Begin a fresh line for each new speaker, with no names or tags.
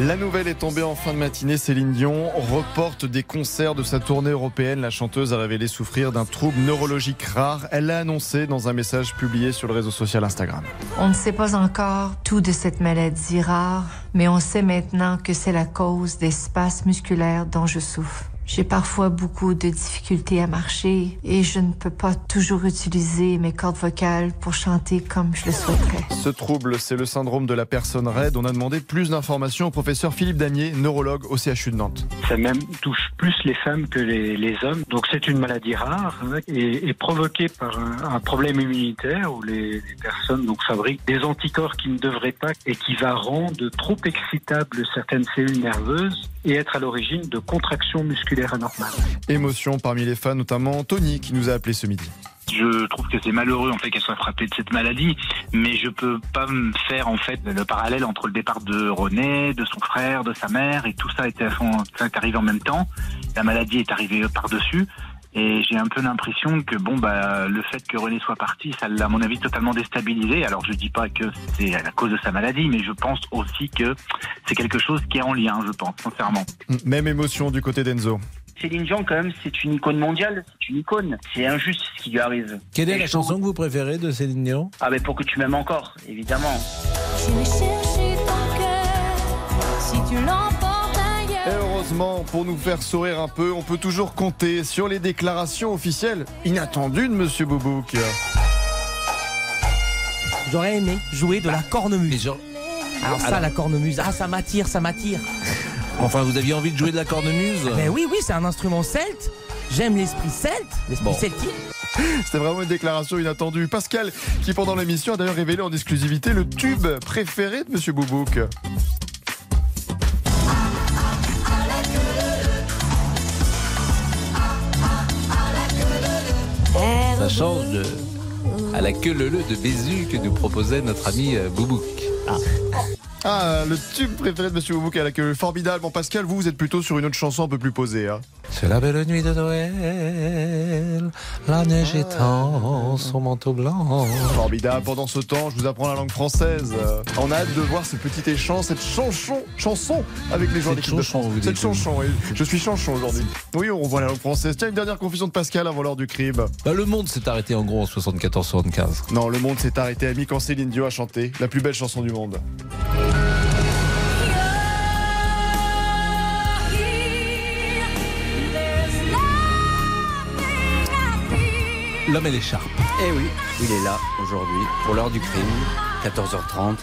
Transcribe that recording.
La nouvelle est tombée en fin de matinée. Céline Dion reporte des concerts de sa tournée européenne. La chanteuse a révélé souffrir d'un trouble neurologique rare. Elle l'a annoncé dans un message publié sur le réseau social Instagram.
On ne sait pas encore tout de cette maladie rare, mais on sait maintenant que c'est la cause des spasmes musculaires dont je souffre. J'ai parfois beaucoup de difficultés à marcher et je ne peux pas toujours utiliser mes cordes vocales pour chanter comme je le souhaiterais.
Ce trouble, c'est le syndrome de la personne raide. On a demandé plus d'informations au professeur Philippe Danier, neurologue au CHU de Nantes.
Ça même touche plus les femmes que les, les hommes. Donc c'est une maladie rare hein, et, et, provoquée par un, un, problème immunitaire où les, les, personnes donc fabriquent des anticorps qui ne devraient pas et qui va rendre trop excitables certaines cellules nerveuses et être à l'origine de contractions musculaires
Émotion parmi les fans, notamment Tony qui nous a appelé ce midi.
Je trouve que c'est malheureux en fait qu'elle soit frappée de cette maladie, mais je peux pas me faire en fait le parallèle entre le départ de René, de son frère, de sa mère et tout ça était à son, ça est arrivé en même temps. La maladie est arrivée par dessus. Et j'ai un peu l'impression que bon bah le fait que René soit parti, ça l'a à mon avis totalement déstabilisé. Alors je dis pas que c'est à la cause de sa maladie, mais je pense aussi que c'est quelque chose qui est en lien, je pense sincèrement.
Même émotion du côté d'Enzo.
Céline Dion, quand même, c'est une icône mondiale, c'est une icône. C'est injuste ce qui lui arrive.
Quelle est la chanson que vous préférez de Céline Dion?
Ah ben pour que tu m'aimes encore, évidemment.
Je vais chercher ton cœur, si tu l'emportes
et heureusement, pour nous faire sourire un peu, on peut toujours compter sur les déclarations officielles inattendues de Monsieur Boubouk.
J'aurais aimé jouer de la cornemuse. Alors ça, la cornemuse, ah ça m'attire, ça m'attire.
Enfin, vous aviez envie de jouer de la cornemuse
Mais oui, oui, c'est un instrument celte. J'aime l'esprit celte, l'esprit bon. celtique.
C'était vraiment une déclaration inattendue. Pascal, qui pendant l'émission a d'ailleurs révélé en exclusivité le tube préféré de Monsieur Boubouk.
Ça change à la queue leu de Bézu que nous proposait notre ami Boubouk.
Ah. Ah, le tube préféré de Monsieur Boubouk à la queue formidable. Bon, Pascal, vous, vous êtes plutôt sur une autre chanson un peu plus posée. Hein.
C'est la belle nuit de Noël, la neige étend son manteau blanc.
Formidable. Pendant ce temps, je vous apprends la langue française. On a hâte de voir ce petit échange, cette chanson, chanson avec les joueurs d'équipe de France. Cette chanson, oui. Je suis chanson aujourd'hui. Oui, on revoit la langue française. Tiens, une dernière confusion de Pascal avant l'heure du crime.
Bah, le monde s'est arrêté en gros en 74-75.
Non, le monde s'est arrêté à mi quand Céline Dion a chanté la plus belle chanson du monde.
L'homme et l'écharpe.
Eh oui, il est là aujourd'hui pour l'heure du crime, 14h30.